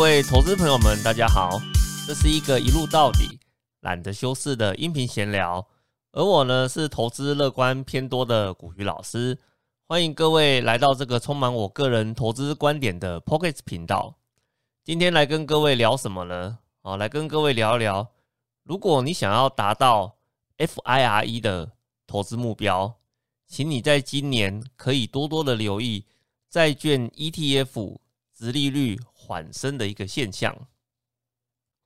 各位投资朋友们，大家好，这是一个一路到底、懒得修饰的音频闲聊，而我呢是投资乐观偏多的古鱼老师，欢迎各位来到这个充满我个人投资观点的 Pocket 频道。今天来跟各位聊什么呢？哦，来跟各位聊一聊，如果你想要达到 FIRE 的投资目标，请你在今年可以多多的留意债券 ETF 殖利率缓升的一个现象。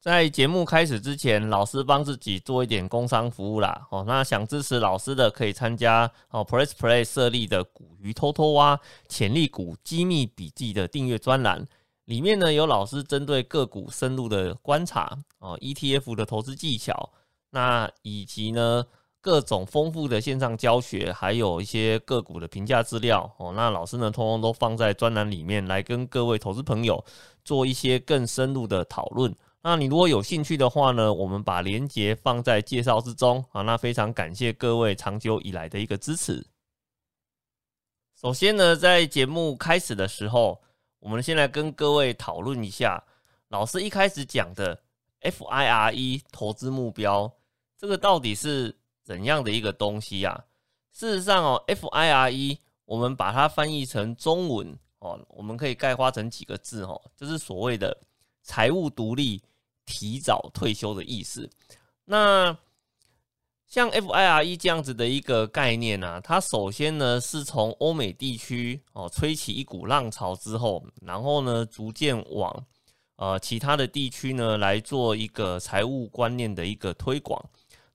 在节目开始之前，老师帮自己做一点工商服务啦。哦，那想支持老师的，可以参加哦 Press Play 设立的“股鱼偷偷挖潜力股机密笔记”的订阅专栏。里面呢有老师针对个股深入的观察哦，ETF 的投资技巧，那以及呢各种丰富的线上教学，还有一些个股的评价资料哦。那老师呢通通都放在专栏里面来跟各位投资朋友做一些更深入的讨论。那你如果有兴趣的话呢，我们把链接放在介绍之中啊。那非常感谢各位长久以来的一个支持。首先呢，在节目开始的时候。我们先来跟各位讨论一下，老师一开始讲的 FIRE 投资目标，这个到底是怎样的一个东西呀？事实上哦，FIRE 我们把它翻译成中文哦，我们可以概括成几个字哦，就是所谓的财务独立、提早退休的意思。那像 FIRE 这样子的一个概念呢，它首先呢是从欧美地区哦吹起一股浪潮之后，然后呢逐渐往呃其他的地区呢来做一个财务观念的一个推广。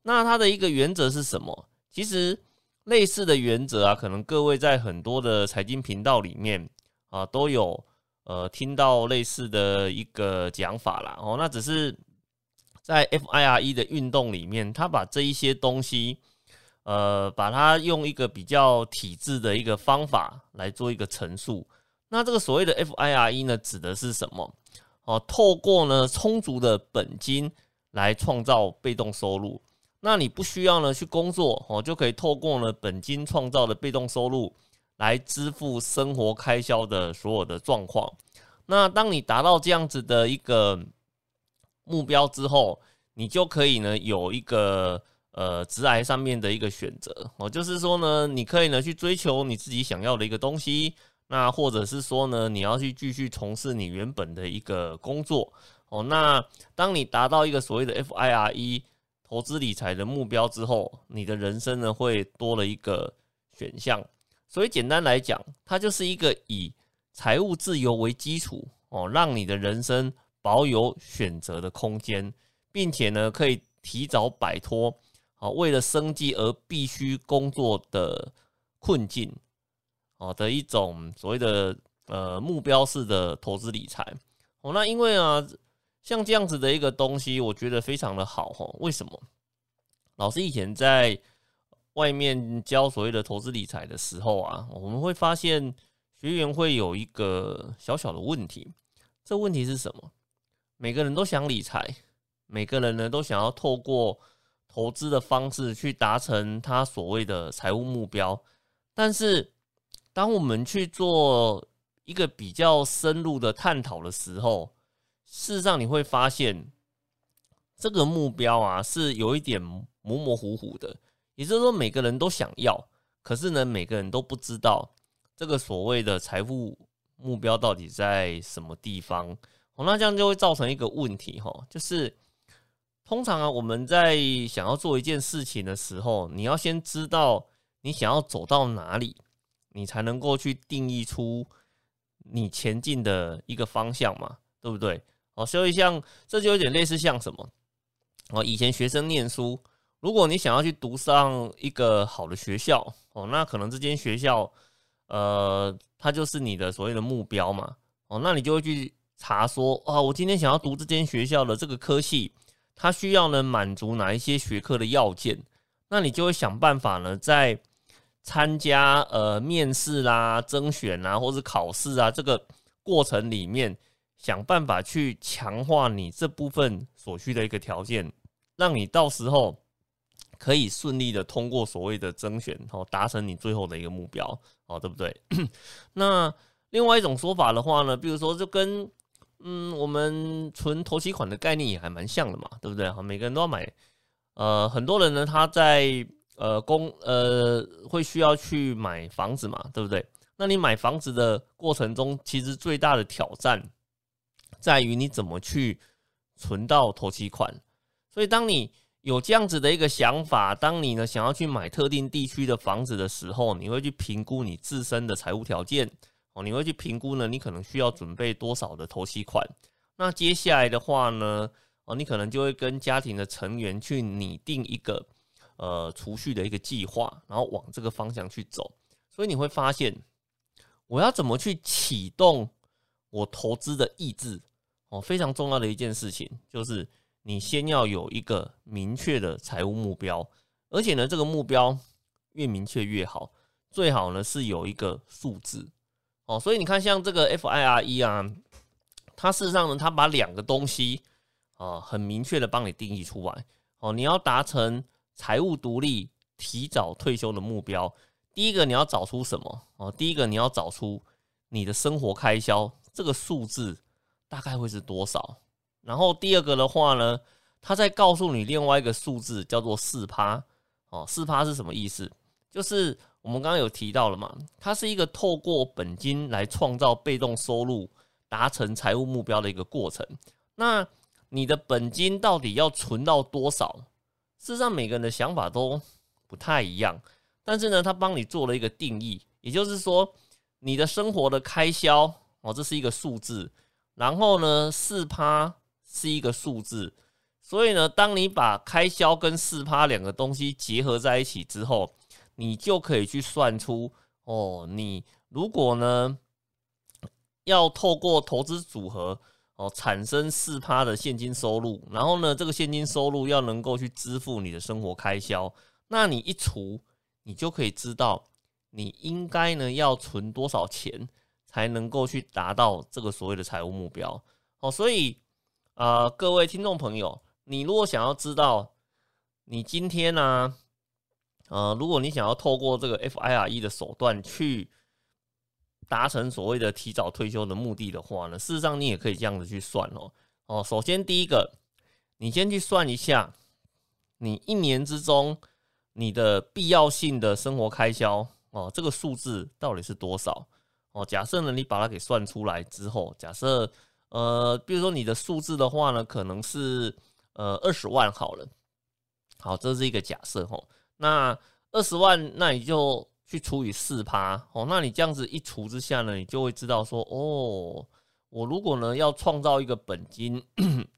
那它的一个原则是什么？其实类似的原则啊，可能各位在很多的财经频道里面啊都有呃听到类似的一个讲法啦。哦，那只是。在 FIRE 的运动里面，他把这一些东西，呃，把它用一个比较体制的一个方法来做一个陈述。那这个所谓的 FIRE 呢，指的是什么？哦，透过呢充足的本金来创造被动收入。那你不需要呢去工作哦，就可以透过呢本金创造的被动收入来支付生活开销的所有的状况。那当你达到这样子的一个。目标之后，你就可以呢有一个呃直癌上面的一个选择哦，就是说呢，你可以呢去追求你自己想要的一个东西，那或者是说呢，你要去继续从事你原本的一个工作哦。那当你达到一个所谓的 FIRE 投资理财的目标之后，你的人生呢会多了一个选项。所以简单来讲，它就是一个以财务自由为基础哦，让你的人生。保有选择的空间，并且呢，可以提早摆脱啊，为了生计而必须工作的困境，哦的一种所谓的呃目标式的投资理财。哦，那因为啊，像这样子的一个东西，我觉得非常的好哈。为什么？老师以前在外面教所谓的投资理财的时候啊，我们会发现学员会有一个小小的问题，这问题是什么？每个人都想理财，每个人呢都想要透过投资的方式去达成他所谓的财务目标。但是，当我们去做一个比较深入的探讨的时候，事实上你会发现，这个目标啊是有一点模模糊糊的。也就是说，每个人都想要，可是呢，每个人都不知道这个所谓的财富目标到底在什么地方。那这样就会造成一个问题哈，就是通常啊，我们在想要做一件事情的时候，你要先知道你想要走到哪里，你才能够去定义出你前进的一个方向嘛，对不对？哦，所以像这就有点类似像什么哦，以前学生念书，如果你想要去读上一个好的学校哦，那可能这间学校呃，它就是你的所谓的目标嘛，哦，那你就会去。查说啊，我今天想要读这间学校的这个科系，它需要呢满足哪一些学科的要件？那你就会想办法呢，在参加呃面试啦、甄选啊，或者考试啊这个过程里面，想办法去强化你这部分所需的一个条件，让你到时候可以顺利的通过所谓的甄选，哦，达成你最后的一个目标，哦，对不对？那另外一种说法的话呢，比如说就跟嗯，我们存投期款的概念也还蛮像的嘛，对不对？哈，每个人都要买，呃，很多人呢，他在呃公呃会需要去买房子嘛，对不对？那你买房子的过程中，其实最大的挑战在于你怎么去存到投期款。所以，当你有这样子的一个想法，当你呢想要去买特定地区的房子的时候，你会去评估你自身的财务条件哦，你会去评估呢，你可能需要准备多少的投期款。那接下来的话呢，哦，你可能就会跟家庭的成员去拟定一个呃储蓄的一个计划，然后往这个方向去走。所以你会发现。我要怎么去启动我投资的意志？哦，非常重要的一件事情就是你先要有一个明确的财务目标，而且呢，这个目标越明确越好，最好呢是有一个数字。哦，所以你看，像这个 FIRE 啊，它事实上呢，它把两个东西啊很明确的帮你定义出来。哦，你要达成财务独立、提早退休的目标。第一个你要找出什么哦？第一个你要找出你的生活开销这个数字大概会是多少？然后第二个的话呢，他再告诉你另外一个数字叫做四趴哦。四趴是什么意思？就是我们刚刚有提到了嘛，它是一个透过本金来创造被动收入，达成财务目标的一个过程。那你的本金到底要存到多少？事实上，每个人的想法都不太一样。但是呢，他帮你做了一个定义，也就是说，你的生活的开销哦，这是一个数字，然后呢，四趴是一个数字，所以呢，当你把开销跟四趴两个东西结合在一起之后，你就可以去算出哦，你如果呢要透过投资组合哦产生四趴的现金收入，然后呢，这个现金收入要能够去支付你的生活开销，那你一除。你就可以知道，你应该呢要存多少钱才能够去达到这个所谓的财务目标。哦，所以啊，各位听众朋友，你如果想要知道你今天呢，呃，如果你想要透过这个 FIRE 的手段去达成所谓的提早退休的目的的话呢，事实上你也可以这样子去算哦。哦，首先第一个，你先去算一下，你一年之中。你的必要性的生活开销哦，这个数字到底是多少哦？假设呢，你把它给算出来之后，假设呃，比如说你的数字的话呢，可能是呃二十万好了，好，这是一个假设哦。那二十万，那你就去除以四趴哦。那你这样子一除之下呢，你就会知道说，哦，我如果呢要创造一个本金，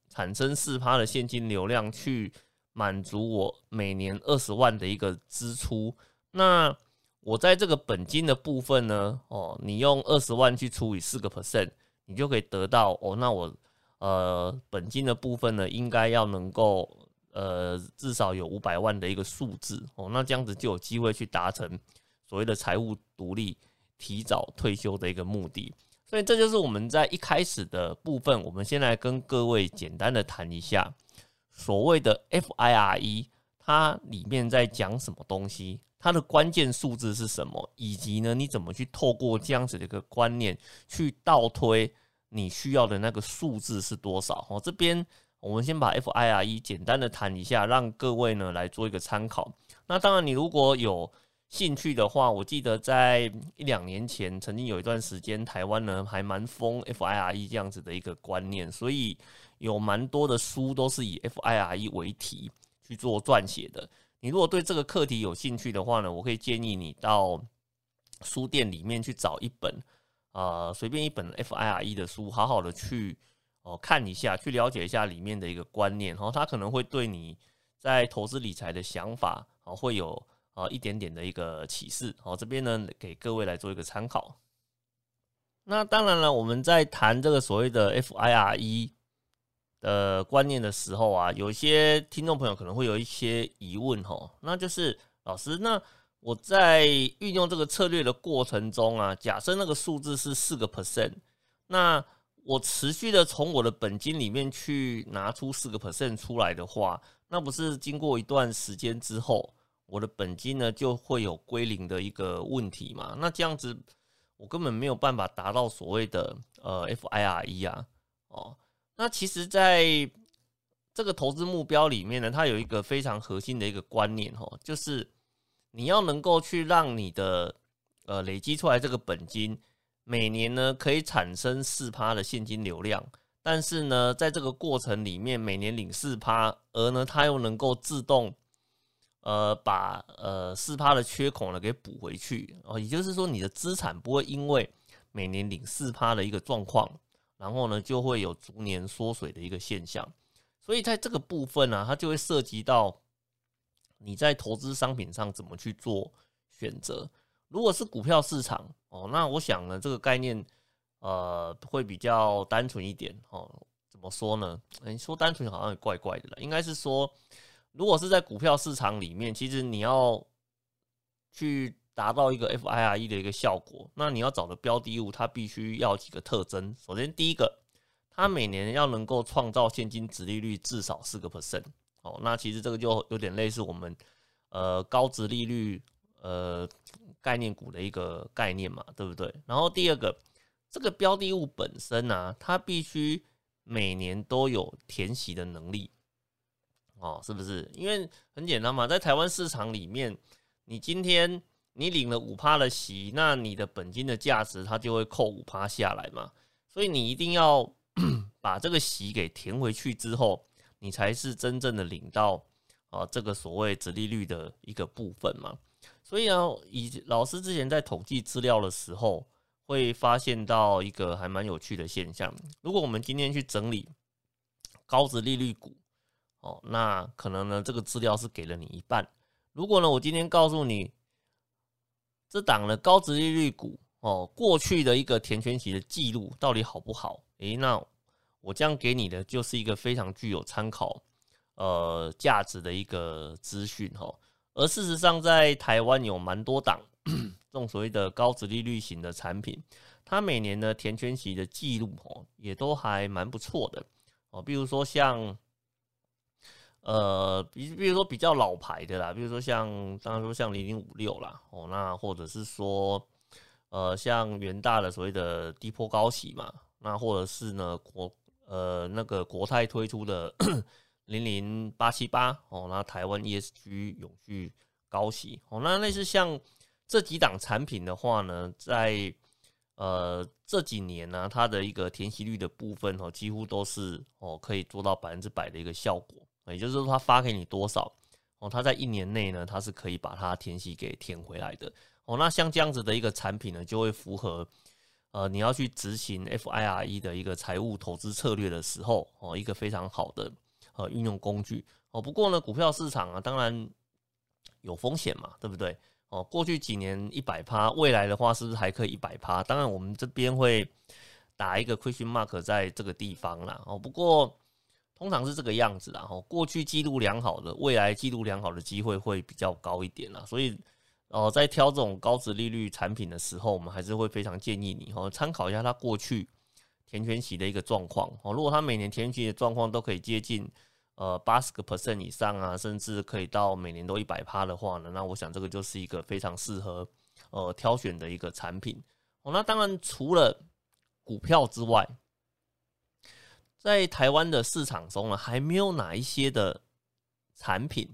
产生四趴的现金流量去。满足我每年二十万的一个支出，那我在这个本金的部分呢，哦，你用二十万去除以四个 percent，你就可以得到哦，那我呃本金的部分呢，应该要能够呃至少有五百万的一个数字哦，那这样子就有机会去达成所谓的财务独立、提早退休的一个目的。所以这就是我们在一开始的部分，我们先来跟各位简单的谈一下。所谓的 FIRE，它里面在讲什么东西？它的关键数字是什么？以及呢，你怎么去透过这样子的一个观念去倒推你需要的那个数字是多少？哦，这边我们先把 FIRE 简单的谈一下，让各位呢来做一个参考。那当然，你如果有兴趣的话，我记得在一两年前，曾经有一段时间，台湾呢还蛮疯 FIRE 这样子的一个观念，所以。有蛮多的书都是以 FIRE 为题去做撰写的。你如果对这个课题有兴趣的话呢，我可以建议你到书店里面去找一本，呃，随便一本 FIRE 的书，好好的去哦看一下，去了解一下里面的一个观念，然后它可能会对你在投资理财的想法啊会有啊一点点的一个启示。好，这边呢给各位来做一个参考。那当然了，我们在谈这个所谓的 FIRE。的观念的时候啊，有一些听众朋友可能会有一些疑问哈，那就是老师，那我在运用这个策略的过程中啊，假设那个数字是四个 percent，那我持续的从我的本金里面去拿出四个 percent 出来的话，那不是经过一段时间之后，我的本金呢就会有归零的一个问题嘛？那这样子我根本没有办法达到所谓的呃 FIRE 啊。哦。那其实，在这个投资目标里面呢，它有一个非常核心的一个观念哦，就是你要能够去让你的呃累积出来这个本金，每年呢可以产生四趴的现金流量，但是呢，在这个过程里面，每年领四趴，而呢它又能够自动呃把呃四趴的缺口呢给补回去哦，也就是说，你的资产不会因为每年领四趴的一个状况，然后呢就会有逐年缩水的一个现象。所以在这个部分呢，它就会涉及到你在投资商品上怎么去做选择。如果是股票市场哦，那我想呢，这个概念呃会比较单纯一点哦。怎么说呢？你说单纯好像也怪怪的了。应该是说，如果是在股票市场里面，其实你要去达到一个 FIRE 的一个效果，那你要找的标的物，它必须要几个特征。首先，第一个。它每年要能够创造现金值利率至少四个 percent，哦，那其实这个就有点类似我们呃高值利率呃概念股的一个概念嘛，对不对？然后第二个，这个标的物本身呢，它必须每年都有填息的能力，哦，是不是？因为很简单嘛，在台湾市场里面，你今天你领了五趴的息，那你的本金的价值它就会扣五趴下来嘛，所以你一定要。把这个息给填回去之后，你才是真正的领到啊这个所谓折利率的一个部分嘛。所以呢，以老师之前在统计资料的时候，会发现到一个还蛮有趣的现象。如果我们今天去整理高值利率股，哦，那可能呢这个资料是给了你一半。如果呢我今天告诉你这档的高值利率股哦，过去的一个填权期的记录到底好不好？诶，那我这样给你的就是一个非常具有参考呃价值的一个资讯哈。而事实上，在台湾有蛮多档这种所谓的高值利率型的产品，它每年的填圈息的记录哦，也都还蛮不错的哦。比如说像呃，比比如说比较老牌的啦，比如说像当然说像零零五六啦哦，那或者是说呃像元大的所谓的低坡高息嘛。那或者是呢国呃那个国泰推出的 零零八七八哦，那台湾 ESG 永续高息哦，那类似像这几档产品的话呢，在呃这几年呢，它的一个填息率的部分哦，几乎都是哦可以做到百分之百的一个效果，也就是说它发给你多少哦，它在一年内呢，它是可以把它填息给填回来的哦，那像这样子的一个产品呢，就会符合。呃，你要去执行 FIRE 的一个财务投资策略的时候，哦，一个非常好的呃运用工具哦。不过呢，股票市场啊，当然有风险嘛，对不对？哦，过去几年一百趴，未来的话是不是还可以一百趴？当然，我们这边会打一个 question mark 在这个地方啦。哦，不过通常是这个样子啦。哦，过去记录良好的，未来记录良好的机会会比较高一点啦。所以。哦，在挑这种高值利率产品的时候，我们还是会非常建议你哦，参考一下它过去填权息的一个状况哦。如果它每年填权息的状况都可以接近呃八十个 percent 以上啊，甚至可以到每年都一百趴的话呢，那我想这个就是一个非常适合呃挑选的一个产品哦。那当然除了股票之外，在台湾的市场中呢，还没有哪一些的产品，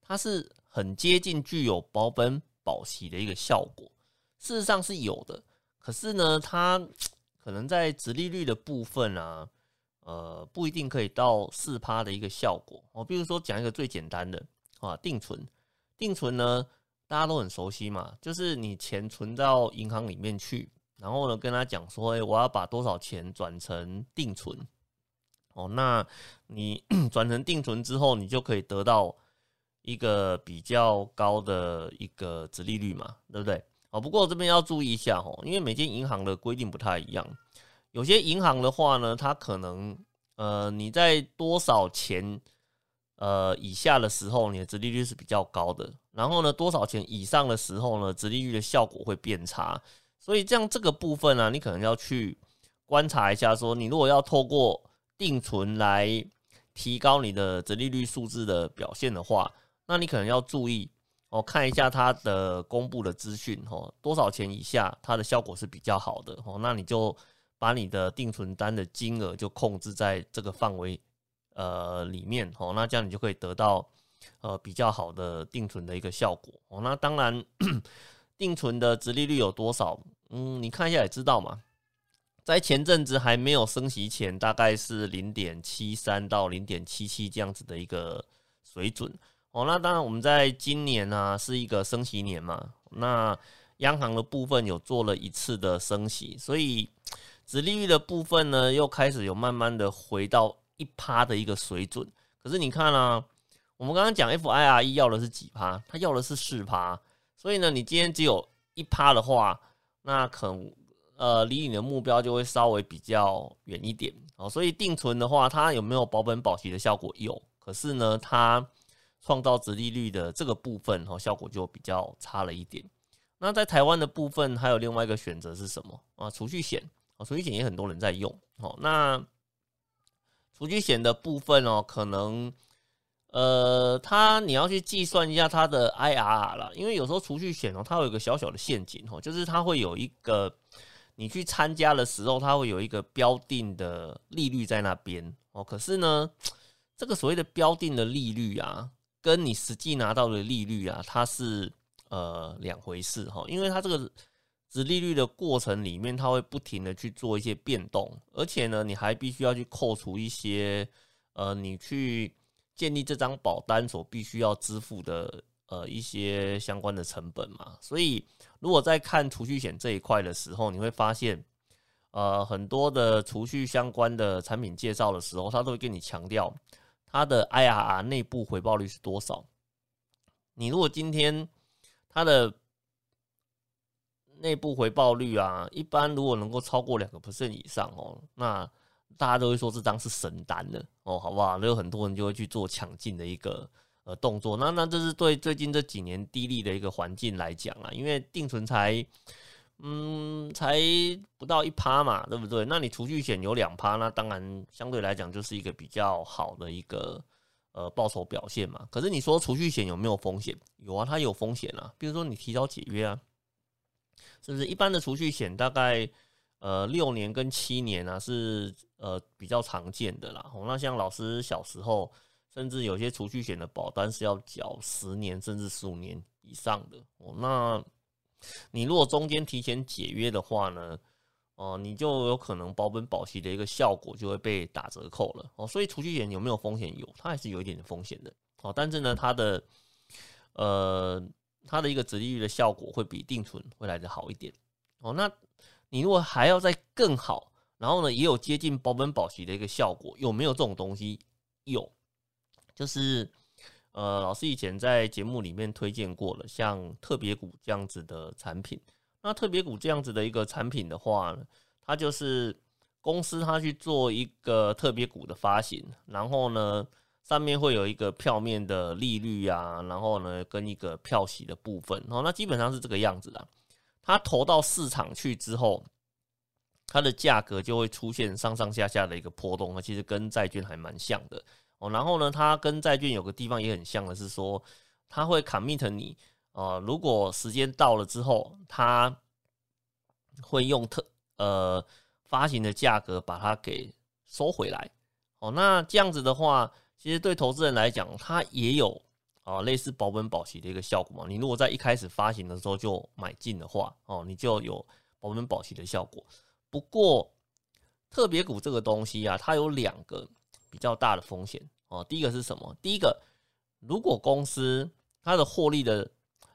它是很接近具有保本。保息的一个效果，事实上是有的，可是呢，它 可能在直利率的部分啊，呃，不一定可以到四趴的一个效果哦。比如说讲一个最简单的啊，定存，定存呢，大家都很熟悉嘛，就是你钱存到银行里面去，然后呢，跟他讲说，哎，我要把多少钱转成定存，哦，那你 转成定存之后，你就可以得到。一个比较高的一个值利率嘛，对不对？哦，不过这边要注意一下哦，因为每间银行的规定不太一样。有些银行的话呢，它可能呃你在多少钱呃以下的时候，你的值利率是比较高的。然后呢，多少钱以上的时候呢，值利率的效果会变差。所以这样这个部分呢，你可能要去观察一下，说你如果要透过定存来提高你的值利率数字的表现的话。那你可能要注意哦，看一下它的公布的资讯哦，多少钱以下它的效果是比较好的哦，那你就把你的定存单的金额就控制在这个范围呃里面哦，那这样你就可以得到呃比较好的定存的一个效果哦。那当然，定存的值利率有多少？嗯，你看一下也知道嘛。在前阵子还没有升息前，大概是零点七三到零点七七这样子的一个水准哦。那当然，我们在今年呢是一个升息年嘛，那央行的部分有做了一次的升息，所以殖利率的部分呢又开始有慢慢的回到一趴的一个水准。可是你看啊，我们刚刚讲 FIRE 要的是几趴，它要的是四趴，所以呢，你今天只有一趴的话，那可能。呃，离你的目标就会稍微比较远一点哦，所以定存的话，它有没有保本保息的效果？有，可是呢，它创造值利率的这个部分哦，效果就比较差了一点。那在台湾的部分，还有另外一个选择是什么啊？储蓄险啊，储蓄险也很多人在用哦。那储蓄险的部分哦，可能呃，它你要去计算一下它的 IRR 了，因为有时候储蓄险哦，它有一个小小的陷阱哦，就是它会有一个。你去参加的时候，它会有一个标定的利率在那边哦。可是呢，这个所谓的标定的利率啊，跟你实际拿到的利率啊，它是呃两回事哈。因为它这个值利率的过程里面，它会不停的去做一些变动，而且呢，你还必须要去扣除一些呃，你去建立这张保单所必须要支付的。呃，一些相关的成本嘛，所以如果在看储蓄险这一块的时候，你会发现，呃，很多的储蓄相关的产品介绍的时候，他都会跟你强调它的 IRR 内部回报率是多少。你如果今天它的内部回报率啊，一般如果能够超过两个 percent 以上哦，那大家都会说这张是神单的哦，好不好？那有很多人就会去做抢进的一个。呃，动作那那这是对最近这几年低利的一个环境来讲啊，因为定存才嗯才不到一趴嘛，对不对？那你储蓄险有两趴，那当然相对来讲就是一个比较好的一个呃报酬表现嘛。可是你说储蓄险有没有风险？有啊，它有风险啊。比如说你提早解约啊，是不是？一般的储蓄险大概呃六年跟七年啊是呃比较常见的啦。那像老师小时候。甚至有些储蓄险的保单是要缴十年甚至十五年以上的哦。那你如果中间提前解约的话呢，哦，你就有可能保本保息的一个效果就会被打折扣了哦。所以储蓄险有没有风险？有，它还是有一点点风险的哦。但是呢，它的呃，它的一个折利率的效果会比定存会来的好一点哦。那你如果还要再更好，然后呢，也有接近保本保息的一个效果，有没有这种东西？有。就是，呃，老师以前在节目里面推荐过了，像特别股这样子的产品。那特别股这样子的一个产品的话呢，它就是公司它去做一个特别股的发行，然后呢，上面会有一个票面的利率啊，然后呢，跟一个票息的部分。哦，那基本上是这个样子的。它投到市场去之后，它的价格就会出现上上下下的一个波动。那其实跟债券还蛮像的。哦，然后呢，它跟债券有个地方也很像的是说，它会 commit 你，呃，如果时间到了之后，它会用特呃发行的价格把它给收回来。哦，那这样子的话，其实对投资人来讲，它也有啊类似保本保息的一个效果嘛。你如果在一开始发行的时候就买进的话，哦，你就有保本保息的效果。不过特别股这个东西啊，它有两个。比较大的风险哦。第一个是什么？第一个，如果公司它的获利的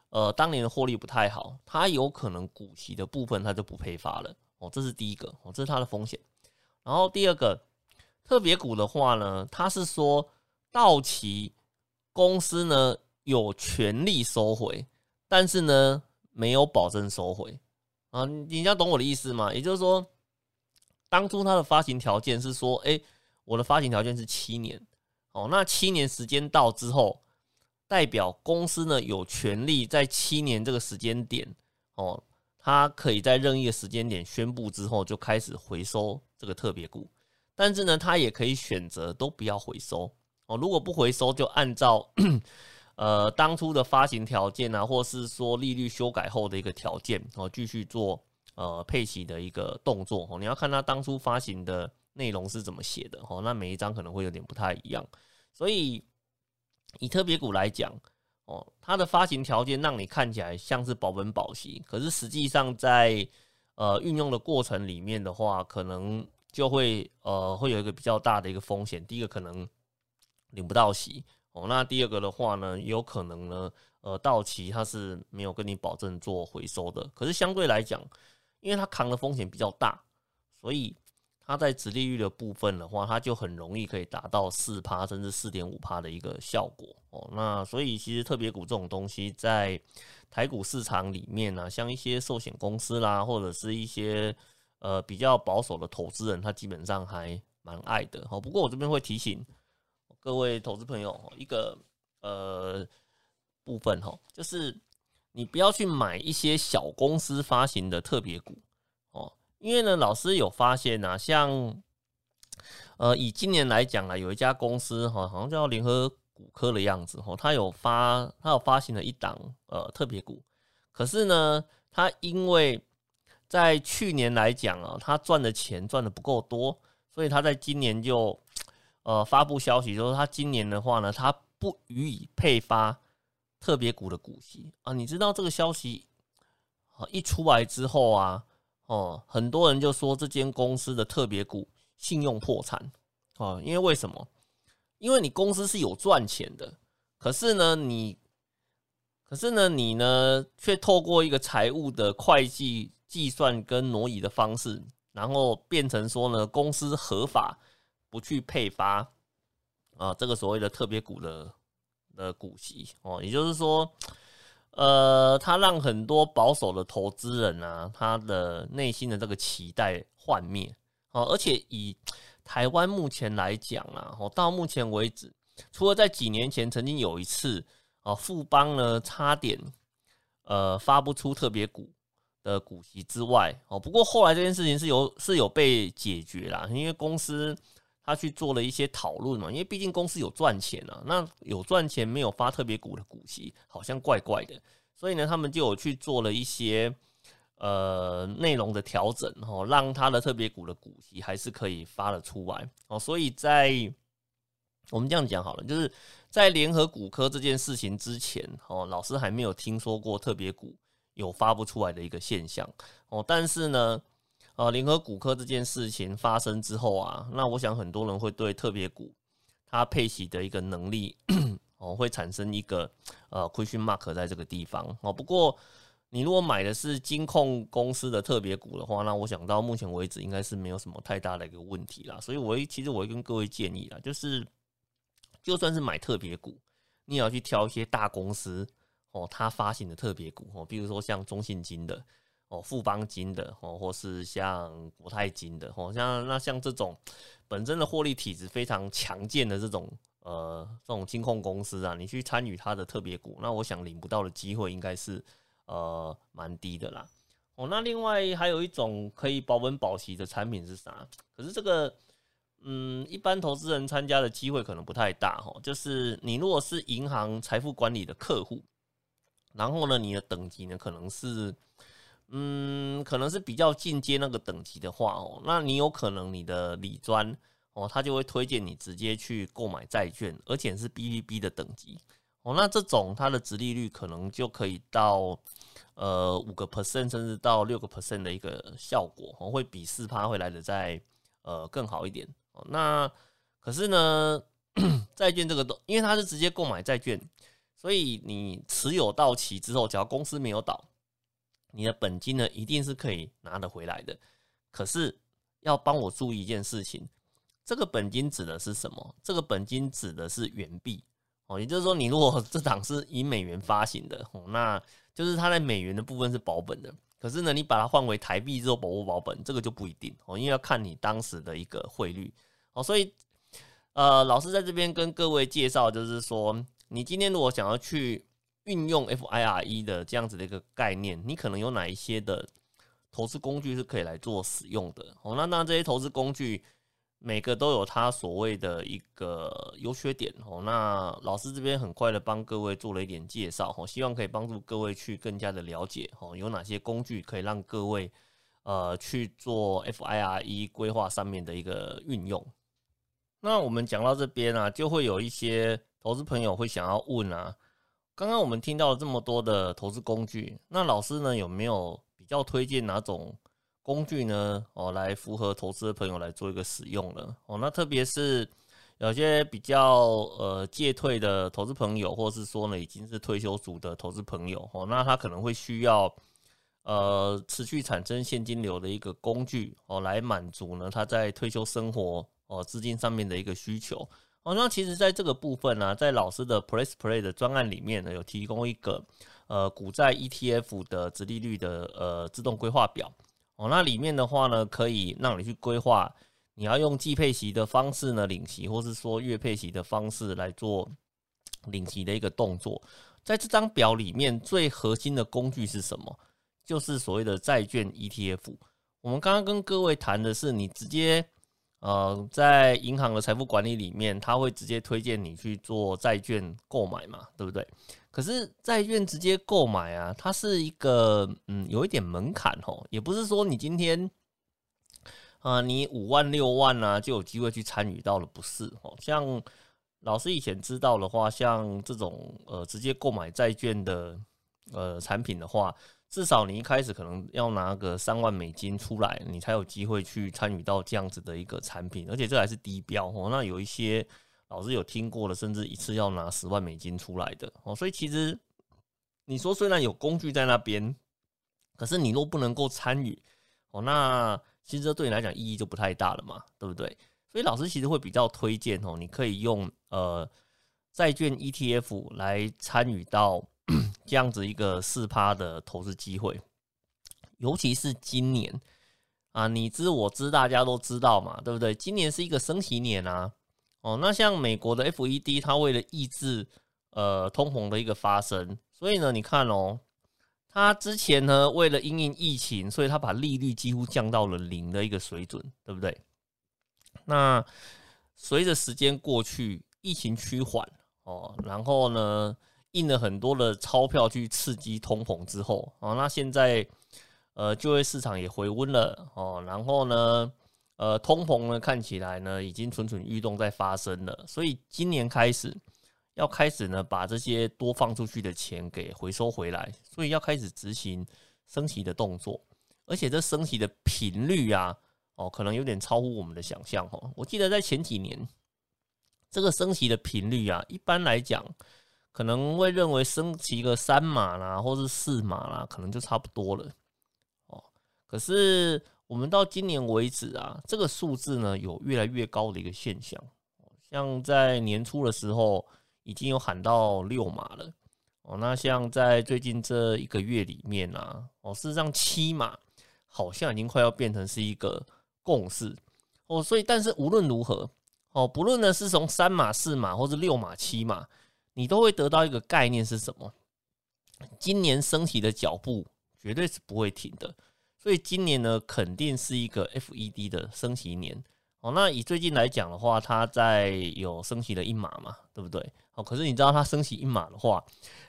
呃当年的获利不太好，它有可能股息的部分它就不配发了哦。这是第一个哦，这是它的风险。然后第二个，特别股的话呢，它是说到期公司呢有权利收回，但是呢没有保证收回啊。你要懂我的意思吗？也就是说，当初它的发行条件是说，哎。我的发行条件是七年，哦，那七年时间到之后，代表公司呢有权利在七年这个时间点，哦，它可以在任意的时间点宣布之后就开始回收这个特别股，但是呢，它也可以选择都不要回收，哦，如果不回收，就按照呃当初的发行条件啊，或是说利率修改后的一个条件，哦，继续做呃配息的一个动作。哦，你要看它当初发行的内容是怎么写的哦，那每一张可能会有点不太一样，所以以特别股来讲哦，它的发行条件让你看起来像是保本保息，可是实际上在呃运用的过程里面的话，可能就会呃会有一个比较大的一个风险，第一个可能领不到息。哦，那第二个的话呢，有可能呢，呃，到期它是没有跟你保证做回收的。可是相对来讲，因为它扛的风险比较大，所以它在直利率的部分的话，它就很容易可以达到四趴甚至四点五趴的一个效果。哦，那所以其实特别股这种东西在台股市场里面呢，像一些寿险公司啦，或者是一些呃比较保守的投资人，他基本上还蛮爱的。哦，不过我这边会提醒。各位投资朋友，一个呃部分哈，就是你不要去买一些小公司发行的特别股，因为呢，老师有发现呐，像呃以今年来讲啊，有一家公司哈，好像叫联合股科的样子哈，它有发它有发行了一档呃特别股，可是呢，它因为在去年来讲啊，它赚的钱赚的不够多，所以它在今年就。呃，发布消息说他今年的话呢，他不予以配发特别股的股息啊。你知道这个消息啊一出来之后啊，哦，很多人就说这间公司的特别股信用破产啊。因为为什么？因为你公司是有赚钱的，可是呢，你可是呢，你呢却透过一个财务的会计计算跟挪移的方式，然后变成说呢，公司合法。不去配发啊，这个所谓的特别股的的股息哦，也就是说，呃，他让很多保守的投资人啊，他的内心的这个期待幻灭哦，而且以台湾目前来讲啊，哦，到目前为止，除了在几年前曾经有一次啊，富邦呢差点呃发不出特别股的股息之外哦，不过后来这件事情是有是有被解决啦，因为公司。他去做了一些讨论嘛，因为毕竟公司有赚钱啊，那有赚钱没有发特别股的股息，好像怪怪的，所以呢，他们就有去做了一些呃内容的调整哦，让他的特别股的股息还是可以发了出来哦。所以在我们这样讲好了，就是在联合股科这件事情之前哦，老师还没有听说过特别股有发不出来的一个现象哦，但是呢。呃，联合股科这件事情发生之后啊，那我想很多人会对特别股它配息的一个能力哦，会产生一个呃亏损 mark 在这个地方哦。不过你如果买的是金控公司的特别股的话，那我想到目前为止应该是没有什么太大的一个问题啦。所以，我其实我会跟各位建议啊，就是就算是买特别股，你也要去挑一些大公司哦，它发行的特别股哦，比如说像中信金的。哦，富邦金的哦，或是像国泰金的哦，像那像这种本身的获利体质非常强健的这种呃这种金控公司啊，你去参与它的特别股，那我想领不到的机会应该是呃蛮低的啦。哦，那另外还有一种可以保本保息的产品是啥？可是这个嗯，一般投资人参加的机会可能不太大哈。就是你如果是银行财富管理的客户，然后呢，你的等级呢可能是。嗯，可能是比较进阶那个等级的话哦，那你有可能你的理专哦，他就会推荐你直接去购买债券，而且是 B B B 的等级哦。那这种它的值利率可能就可以到呃五个 percent 甚至到六个 percent 的一个效果哦，会比四趴会来的再呃更好一点哦。那可是呢，债券这个都因为它是直接购买债券，所以你持有到期之后，只要公司没有倒。你的本金呢，一定是可以拿得回来的。可是要帮我注意一件事情，这个本金指的是什么？这个本金指的是元币哦，也就是说，你如果 这档是以美元发行的哦，那就是它在美元的部分是保本的。可是呢，你把它换为台币之后保不保本，这个就不一定哦，因为要看你当时的一个汇率哦。所以，呃，老师在这边跟各位介绍，就是说，你今天如果想要去。运用 FIRE 的这样子的一个概念，你可能有哪一些的投资工具是可以来做使用的？哦，那那这些投资工具每个都有它所谓的一个优缺点哦。那老师这边很快的帮各位做了一点介绍哦，希望可以帮助各位去更加的了解哦，有哪些工具可以让各位呃去做 FIRE 规划上面的一个运用。那我们讲到这边啊，就会有一些投资朋友会想要问啊，刚刚我们听到了这么多的投资工具，那老师呢有没有比较推荐哪种工具呢？哦，来符合投资的朋友来做一个使用呢？哦，那特别是有些比较呃戒退的投资朋友，或是说呢已经是退休族的投资朋友，哦，那他可能会需要呃持续产生现金流的一个工具哦，来满足呢他在退休生活。哦，资金上面的一个需求哦，那其实在这个部分呢，在老师的 Press Play 的专案里面呢，有提供一个呃股债 ETF 的直利率的呃自动规划表哦，那里面的话呢，可以让你去规划你要用季配息的方式呢领息，或是说月配息的方式来做领息的一个动作。在这张表里面，最核心的工具是什么？就是所谓的债券 ETF。我们刚刚跟各位谈的是，你直接。呃，在银行的财富管理里面，他会直接推荐你去做债券购买嘛，对不对？可是债券直接购买啊，它是一个嗯，有一点门槛哦，也不是说你今天啊，你五万六万啊就有机会去参与到了，不是哦。像老师以前知道的话，像这种呃直接购买债券的呃产品的话。至少你一开始可能要拿个三万美金出来，你才有机会去参与到这样子的一个产品，而且这还是低标哦。那有一些老师有听过的，甚至一次要拿十万美金出来的哦。所以其实你说虽然有工具在那边，可是你若不能够参与哦，那其实这对你来讲意义就不太大了嘛，对不对？所以老师其实会比较推荐哦，你可以用呃债券 ETF 来参与到。这样子一个四趴的投资机会，尤其是今年啊，你知我知，大家都知道嘛，对不对？今年是一个升息年啊，哦，那像美国的 FED，它为了抑制呃通膨的一个发生，所以呢，你看哦，它之前呢为了因应疫情，所以它把利率几乎降到了零的一个水准，对不对？那随着时间过去，疫情趋缓哦，然后呢？印了很多的钞票去刺激通膨之后，哦，那现在呃就业市场也回温了哦，然后呢，呃，通膨呢看起来呢已经蠢蠢欲动在发生了，所以今年开始要开始呢把这些多放出去的钱给回收回来，所以要开始执行升息的动作，而且这升息的频率啊，哦，可能有点超乎我们的想象哦。我记得在前几年，这个升息的频率啊，一般来讲。可能会认为升级个三码啦，或是四码啦，可能就差不多了哦。可是我们到今年为止啊，这个数字呢有越来越高的一个现象。像在年初的时候，已经有喊到六码了哦。那像在最近这一个月里面啊，哦，事实上七码好像已经快要变成是一个共识哦。所以，但是无论如何哦，不论呢是从三码、四码，或是六码、七码。你都会得到一个概念是什么？今年升息的脚步绝对是不会停的，所以今年呢，肯定是一个 FED 的升息年哦。那以最近来讲的话，它在有升息的一码嘛，对不对？哦，可是你知道它升息一码的话，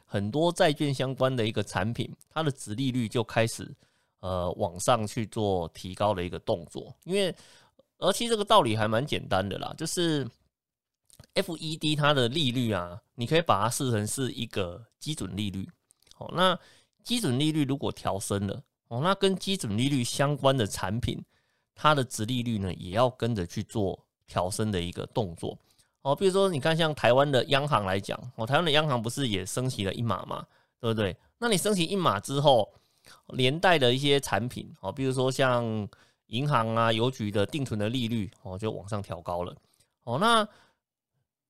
很多债券相关的一个产品，它的值利率就开始呃往上去做提高的一个动作，因为而且这个道理还蛮简单的啦，就是。FED 它的利率啊，你可以把它视成是一个基准利率。哦，那基准利率如果调升了，哦，那跟基准利率相关的产品，它的值利率呢，也要跟着去做调升的一个动作。哦，比如说你看，像台湾的央行来讲，哦，台湾的央行不是也升息了一码嘛，对不对？那你升息一码之后，连带的一些产品，哦，比如说像银行啊、邮局的定存的利率，哦，就往上调高了。哦，那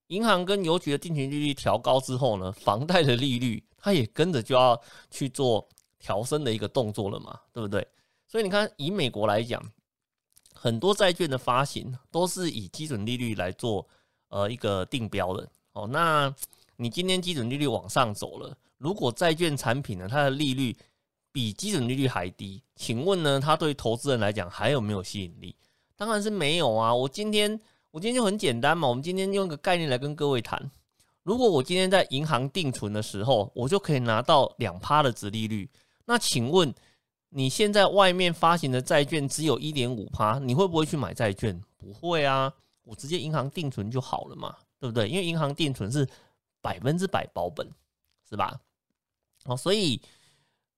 银行跟邮局的定存利率调高之后呢，房贷的利率它也跟着就要去做调升的一个动作了嘛，对不对？所以你看，以美国来讲，很多债券的发行都是以基准利率来做呃一个定标的哦。那你今天基准利率往上走了，如果债券产品呢它的利率比基准利率还低，请问呢，它对投资人来讲还有没有吸引力？当然是没有啊！我今天。我今天就很简单嘛，我们今天用个概念来跟各位谈。如果我今天在银行定存的时候，我就可以拿到两趴的值利率，那请问你现在外面发行的债券只有一点五趴，你会不会去买债券？不会啊，我直接银行定存就好了嘛，对不对？因为银行定存是百分之百保本，是吧？哦，所以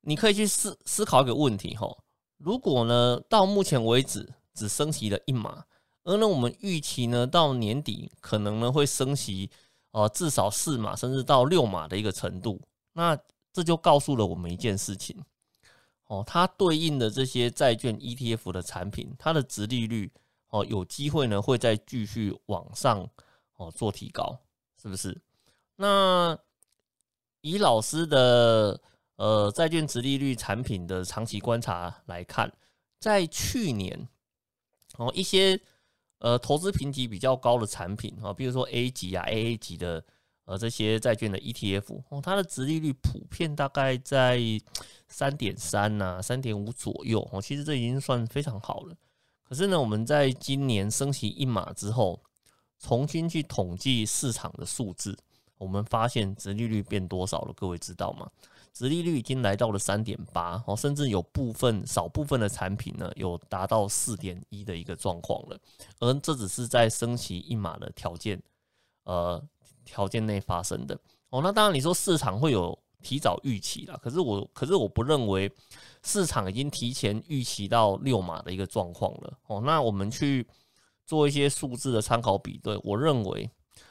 你可以去思思考一个问题哈，如果呢到目前为止只升息了一码，而呢我们预期呢到年底可能呢会升息，呃至少四码甚至到六码的一个程度，那这就告诉了我们一件事情，哦，它对应的这些债券 ETF 的产品，它的值利率哦有机会呢会再继续往上哦做提高，是不是？那以老师的呃债券值利率产品的长期观察来看，在去年哦一些呃投资评级比较高的产品啊，比如说 A 级啊、AA 级的呃这些债券的 ETF 哦，它的值利率普遍大概在三点三呐、三点五左右哦，其实这已经算非常好了。可是呢，我们在今年升息一码之后，重新去统计市场的数字。我们发现殖利率变多少了？各位知道吗？殖利率已经来到了三点八哦，甚至有部分少部分的产品呢，有达到四点一的一个状况了。而这只是在升息一码的条件，呃，条件内发生的哦。那当然，你说市场会有提早预期了，可是我，可是我不认为市场已经提前预期到六码的一个状况了哦。那我们去做一些数字的参考比对，我认为。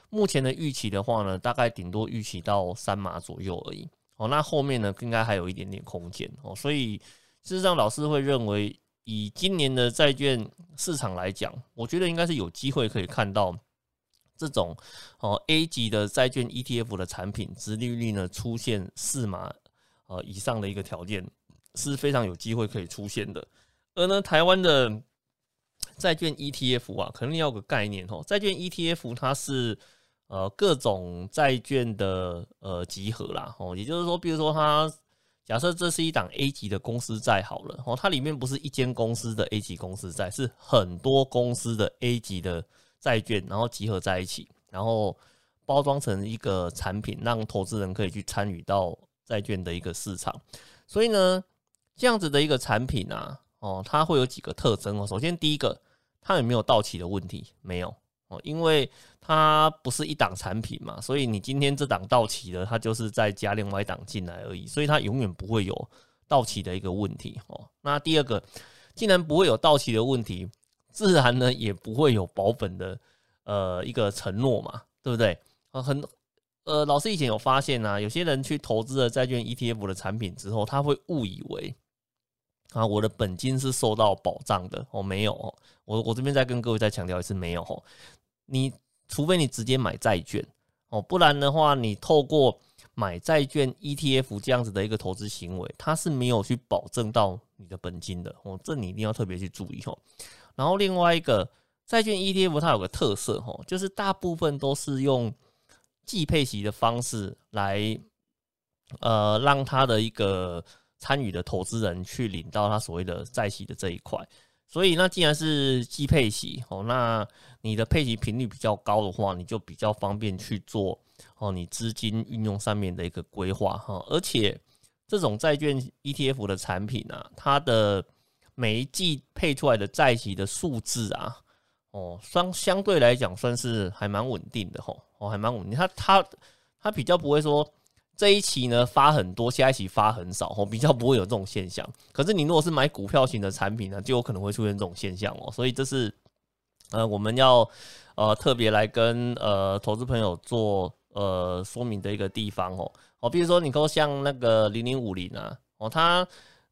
目前的预期的话呢，大概顶多预期到三码左右而已。哦，那后面呢，应该还有一点点空间哦。所以事实上，老师会认为，以今年的债券市场来讲，我觉得应该是有机会可以看到这种哦 A 级的债券 ETF 的产品，殖利率呢出现四码呃以上的一个条件，是非常有机会可以出现的。而呢，台湾的债券 ETF 啊，肯定要个概念哦。债券 ETF 它是呃，各种债券的呃集合啦，哦，也就是说，比如说它假设这是一档 A 级的公司债好了，哦，它里面不是一间公司的 A 级公司债，是很多公司的 A 级的债券，然后集合在一起，然后包装成一个产品，让投资人可以去参与到债券的一个市场。所以呢，这样子的一个产品啊，哦，它会有几个特征哦。首先，第一个，它有没有到期的问题？没有。哦，因为它不是一档产品嘛，所以你今天这档到期了，它就是再加另外一档进来而已，所以它永远不会有到期的一个问题哦。那第二个，既然不会有到期的问题，自然呢也不会有保本的呃一个承诺嘛，对不对？呃，很呃，老师以前有发现啊，有些人去投资了债券 ETF 的产品之后，他会误以为。啊，我的本金是受到保障的哦，没有哦，我我这边再跟各位再强调一次，没有哦。你除非你直接买债券哦，不然的话，你透过买债券 ETF 这样子的一个投资行为，它是没有去保证到你的本金的哦，这你一定要特别去注意哦。然后另外一个债券 ETF 它有个特色哦，就是大部分都是用计配息的方式来，呃，让它的一个。参与的投资人去领到他所谓的债息的这一块，所以那既然是季配息哦，那你的配息频率比较高的话，你就比较方便去做哦，你资金运用上面的一个规划哈。而且这种债券 ETF 的产品啊，它的每一季配出来的债息的数字啊，哦，相相对来讲算是还蛮稳定的吼，哦，还蛮稳定。它它它比较不会说。这一期呢发很多，下一期发很少，哦，比较不会有这种现象。可是你如果是买股票型的产品呢，就有可能会出现这种现象哦。所以这是呃我们要呃特别来跟呃投资朋友做呃说明的一个地方哦。哦，比如说你说像那个零零五零啊，哦，它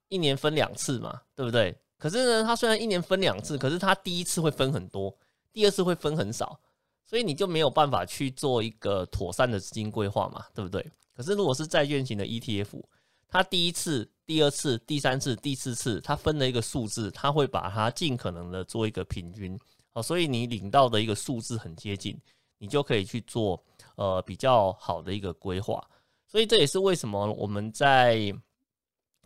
一年分两次嘛，对不对？可是呢，它虽然一年分两次，可是它第一次会分很多，第二次会分很少，所以你就没有办法去做一个妥善的资金规划嘛，对不对？可是，如果是债券型的 ETF，它第一次、第二次、第三次、第四次，它分了一个数字，它会把它尽可能的做一个平均，哦，所以你领到的一个数字很接近，你就可以去做呃比较好的一个规划。所以这也是为什么我们在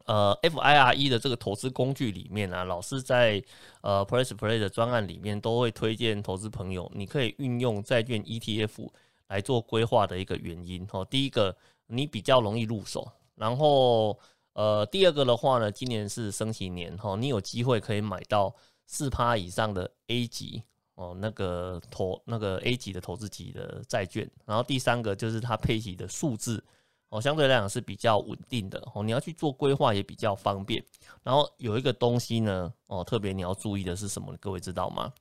呃 FIRE 的这个投资工具里面呢，老师在呃 Press Play 的专案里面都会推荐投资朋友，你可以运用债券 ETF 来做规划的一个原因。哦，第一个。你比较容易入手，然后呃，第二个的话呢，今年是升息年哈，你有机会可以买到四趴以上的 A 级哦，那个投那个 A 级的投资级的债券。然后第三个就是它配息的数字哦，相对来讲是比较稳定的哦，你要去做规划也比较方便。然后有一个东西呢哦，特别你要注意的是什么？各位知道吗？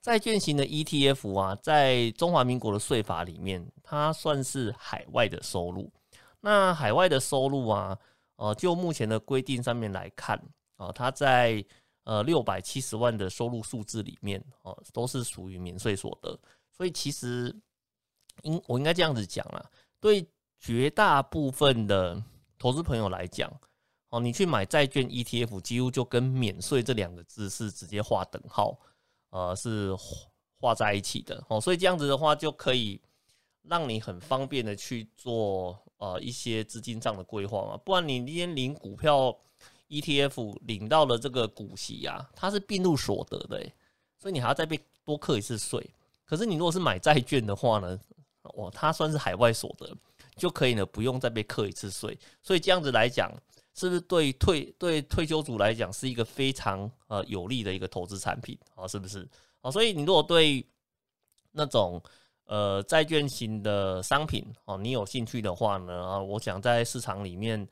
债券型的 ETF 啊，在中华民国的税法里面，它算是海外的收入。那海外的收入啊。呃，就目前的规定上面来看，啊，它在呃六百七十万的收入数字里面，哦，都是属于免税所得。所以其实应我应该这样子讲啦，对绝大部分的投资朋友来讲，哦，你去买债券 ETF，几乎就跟免税这两个字是直接画等号，呃，是画在一起的。哦，所以这样子的话，就可以让你很方便的去做。呃，一些资金上的规划嘛，不然你今天领股票 ETF 领到了这个股息啊，它是并入所得的，所以你还要再被多扣一次税。可是你如果是买债券的话呢，哇，它算是海外所得，就可以呢不用再被扣一次税。所以这样子来讲，是不是对退对退休族来讲是一个非常呃有利的一个投资产品啊？是不是？啊，所以你如果对那种。呃，债券型的商品哦，你有兴趣的话呢啊，我想在市场里面，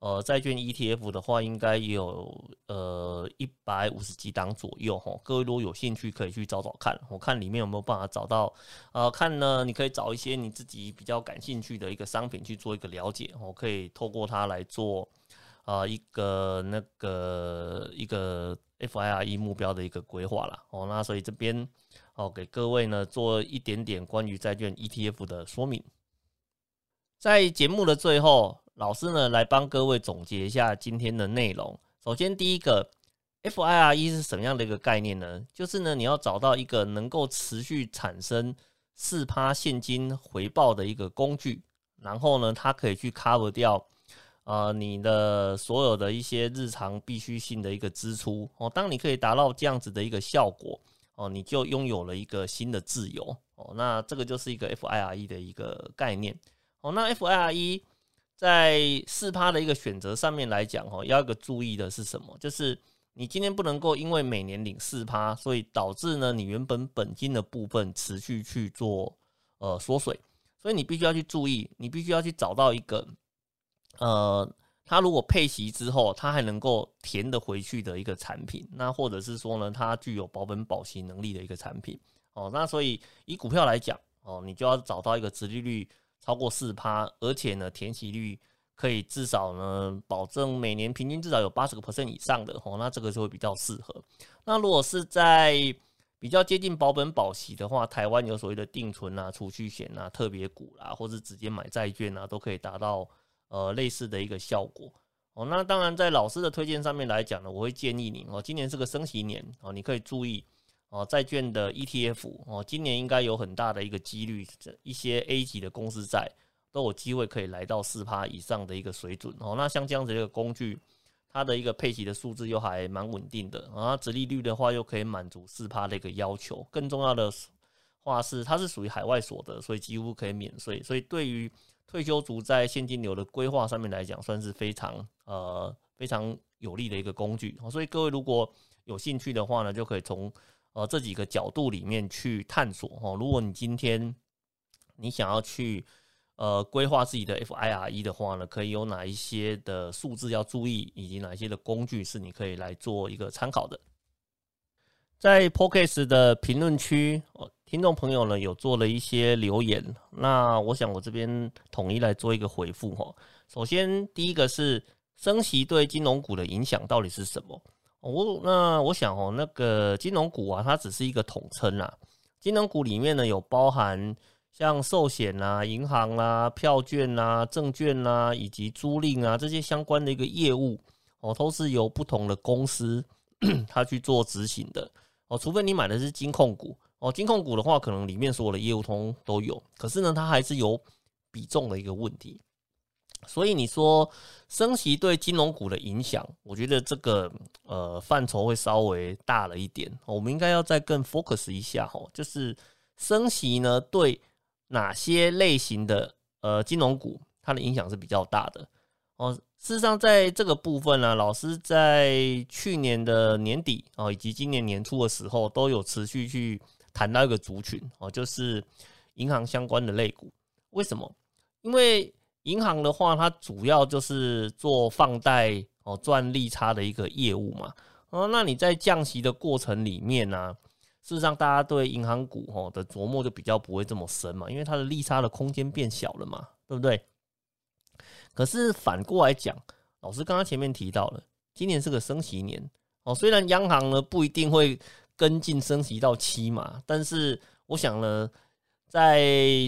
呃，债券 ETF 的话，应该有呃一百五十几档左右哈。各位如果有兴趣，可以去找找看，我看里面有没有办法找到。呃，看呢，你可以找一些你自己比较感兴趣的一个商品去做一个了解，我可以透过它来做啊一个那个一个 FIRE 目标的一个规划了哦。那所以这边。好，给各位呢做一点点关于债券 ETF 的说明。在节目的最后，老师呢来帮各位总结一下今天的内容。首先，第一个 FIRE 是什么样的一个概念呢？就是呢，你要找到一个能够持续产生四趴现金回报的一个工具，然后呢，它可以去 cover 掉呃你的所有的一些日常必须性的一个支出。哦，当你可以达到这样子的一个效果。哦，你就拥有了一个新的自由哦，那这个就是一个 FIRE 的一个概念哦。那 FIRE 在四趴的一个选择上面来讲哦，要一个注意的是什么？就是你今天不能够因为每年领四趴，所以导致呢你原本本金的部分持续去做呃缩水，所以你必须要去注意，你必须要去找到一个呃。它如果配息之后，它还能够填得回去的一个产品，那或者是说呢，它具有保本保息能力的一个产品，哦，那所以以股票来讲，哦，你就要找到一个殖利率超过四趴，而且呢，填息率可以至少呢，保证每年平均至少有八十个 percent 以上的，哦，那这个就会比较适合。那如果是在比较接近保本保息的话，台湾有所谓的定存啊、储蓄险啊、特别股啦，或者直接买债券啊，都可以达到。呃，类似的一个效果哦。那当然，在老师的推荐上面来讲呢，我会建议你哦，今年是个升息年哦，你可以注意哦，债券的 ETF 哦，今年应该有很大的一个几率，一些 A 级的公司债都有机会可以来到四趴以上的一个水准哦。那像这样子一个工具，它的一个配息的数字又还蛮稳定的啊，殖利率的话又可以满足四趴的一个要求。更重要的话是，它是属于海外所得，所以几乎可以免税。所以对于退休族在现金流的规划上面来讲，算是非常呃非常有利的一个工具所以各位如果有兴趣的话呢，就可以从呃这几个角度里面去探索哦。如果你今天你想要去呃规划自己的 FIRE 的话呢，可以有哪一些的数字要注意，以及哪一些的工具是你可以来做一个参考的。在 p o c k e t 的评论区。听众朋友呢有做了一些留言，那我想我这边统一来做一个回复哈。首先第一个是升息对金融股的影响到底是什么？我那我想哦，那个金融股啊，它只是一个统称啦。金融股里面呢有包含像寿险啊、银行啊、票券啊、证券啊以及租赁啊这些相关的一个业务哦，都是由不同的公司 它去做执行的哦，除非你买的是金控股。哦，金控股的话，可能里面所有的业务通都有，可是呢，它还是有比重的一个问题。所以你说升息对金融股的影响，我觉得这个呃范畴会稍微大了一点。我们应该要再更 focus 一下哈，就是升息呢对哪些类型的呃金融股它的影响是比较大的哦。事实上，在这个部分呢，老师在去年的年底哦，以及今年年初的时候，都有持续去谈到一个族群哦，就是银行相关的类股。为什么？因为银行的话，它主要就是做放贷哦，赚利差的一个业务嘛。哦，那你在降息的过程里面呢，事实上大家对银行股哦的琢磨就比较不会这么深嘛，因为它的利差的空间变小了嘛，对不对？可是反过来讲，老师刚刚前面提到了，今年是个升息年哦。虽然央行呢不一定会跟进升息到七码，但是我想呢，在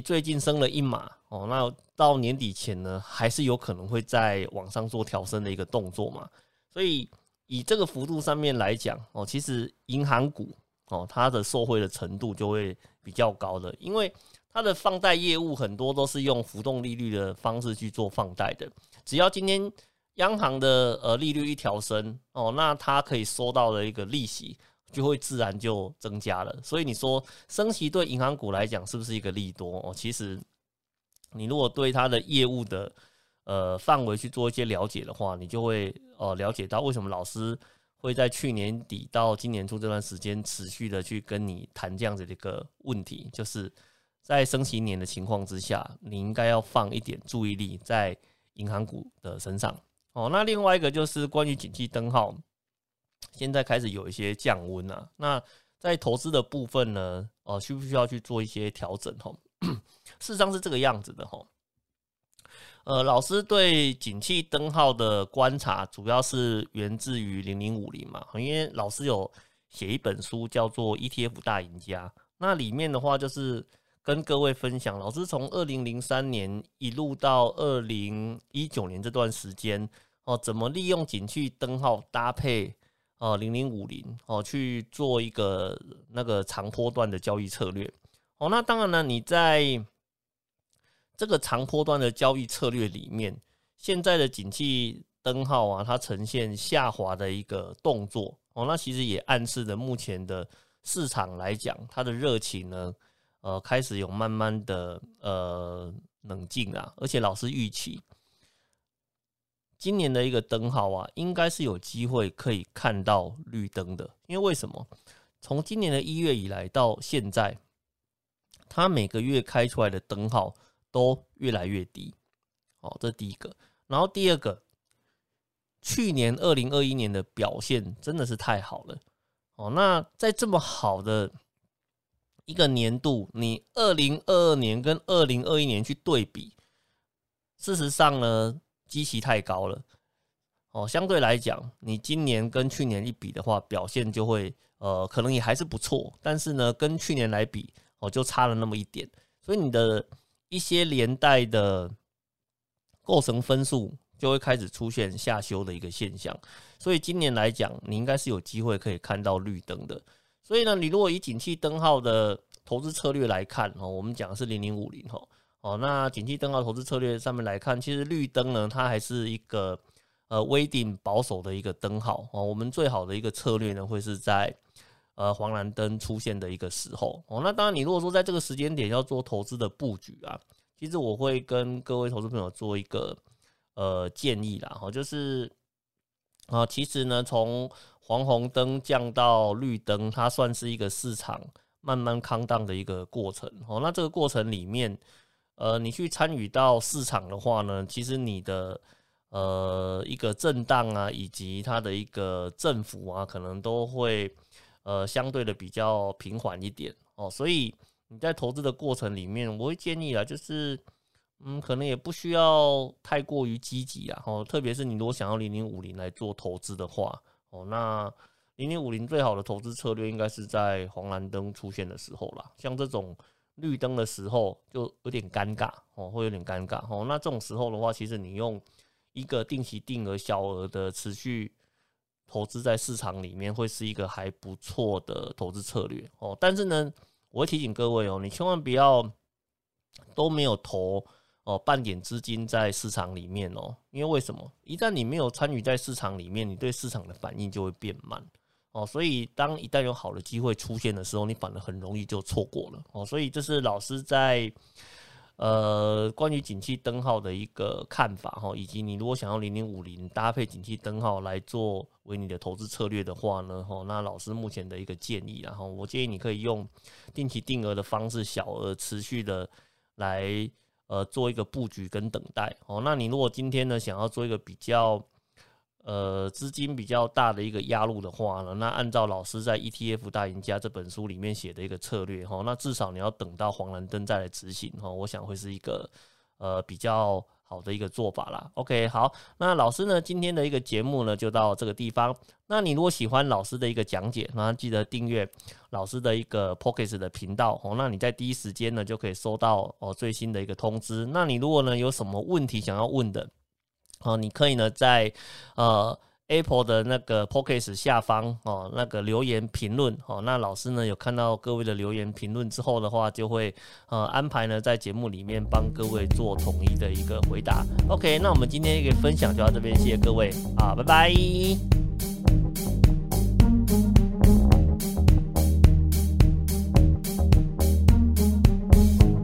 最近升了一码哦，那到年底前呢，还是有可能会在往上做调升的一个动作嘛。所以以这个幅度上面来讲哦，其实银行股哦，它的受惠的程度就会比较高的，因为。它的放贷业务很多都是用浮动利率的方式去做放贷的，只要今天央行的呃利率一调升哦，那它可以收到的一个利息就会自然就增加了。所以你说升息对银行股来讲是不是一个利多哦？其实你如果对它的业务的呃范围去做一些了解的话，你就会呃了解到为什么老师会在去年底到今年初这段时间持续的去跟你谈这样子的一个问题，就是。在升息年的情况之下，你应该要放一点注意力在银行股的身上哦。那另外一个就是关于景气灯号，现在开始有一些降温啊。那在投资的部分呢，哦，需不需要去做一些调整？吼，事实上是这个样子的吼。呃，老师对景气灯号的观察，主要是源自于零零五零嘛，因为老师有写一本书叫做《ETF 大赢家》，那里面的话就是。跟各位分享，老师从二零零三年一路到二零一九年这段时间哦，怎么利用景气灯号搭配哦零零五零哦去做一个那个长波段的交易策略哦。那当然呢，你在这个长波段的交易策略里面，现在的景气灯号啊，它呈现下滑的一个动作哦，那其实也暗示着目前的市场来讲，它的热情呢。呃，开始有慢慢的呃冷静啊，而且老师预期今年的一个灯号啊，应该是有机会可以看到绿灯的。因为为什么？从今年的一月以来到现在，它每个月开出来的灯号都越来越低。哦，这第一个。然后第二个，去年二零二一年的表现真的是太好了。哦，那在这么好的。一个年度，你二零二二年跟二零二一年去对比，事实上呢，基期太高了。哦，相对来讲，你今年跟去年一比的话，表现就会呃，可能也还是不错。但是呢，跟去年来比，哦，就差了那么一点。所以你的一些连带的构成分数就会开始出现下修的一个现象。所以今年来讲，你应该是有机会可以看到绿灯的。所以呢，你如果以景气灯号的投资策略来看哦，我们讲的是零零五零哈哦，那景气灯号投资策略上面来看，其实绿灯呢，它还是一个呃微定保守的一个灯号哦。我们最好的一个策略呢，会是在呃黄蓝灯出现的一个时候哦。那当然，你如果说在这个时间点要做投资的布局啊，其实我会跟各位投资朋友做一个呃建议啦哈，就是啊，其实呢从黄红灯降到绿灯，它算是一个市场慢慢康荡的一个过程哦。那这个过程里面，呃，你去参与到市场的话呢，其实你的呃一个震荡啊，以及它的一个振幅啊，可能都会呃相对的比较平缓一点哦。所以你在投资的过程里面，我会建议啊，就是嗯，可能也不需要太过于积极啊。哦，特别是你如果想要零零五零来做投资的话。哦，那零零五零最好的投资策略应该是在黄蓝灯出现的时候啦，像这种绿灯的时候就有点尴尬哦，会有点尴尬哦。那这种时候的话，其实你用一个定期定额小额的持续投资在市场里面，会是一个还不错的投资策略哦。但是呢，我会提醒各位哦，你千万不要都没有投。哦，半点资金在市场里面哦，因为为什么？一旦你没有参与在市场里面，你对市场的反应就会变慢哦。所以，当一旦有好的机会出现的时候，你反而很容易就错过了哦。所以，这是老师在呃，关于景气灯号的一个看法哈，以及你如果想要零零五零搭配景气灯号来做为你的投资策略的话呢，哈，那老师目前的一个建议，然后我建议你可以用定期定额的方式，小额持续的来呃做一个布局跟等待哦。那你如果今天呢想要做一个比较。呃，资金比较大的一个压入的话呢，那按照老师在《ETF 大赢家》这本书里面写的一个策略哈，那至少你要等到黄蓝灯再来执行哈，我想会是一个呃比较好的一个做法啦。OK，好，那老师呢今天的一个节目呢就到这个地方。那你如果喜欢老师的一个讲解，那记得订阅老师的一个 Pocket 的频道哦，那你在第一时间呢就可以收到哦最新的一个通知。那你如果呢有什么问题想要问的？哦，你可以呢在呃 Apple 的那个 p o c k e t 下方哦那个留言评论哦，那老师呢有看到各位的留言评论之后的话，就会呃安排呢在节目里面帮各位做统一的一个回答。OK，那我们今天一个分享就到这边，谢谢各位啊，拜拜。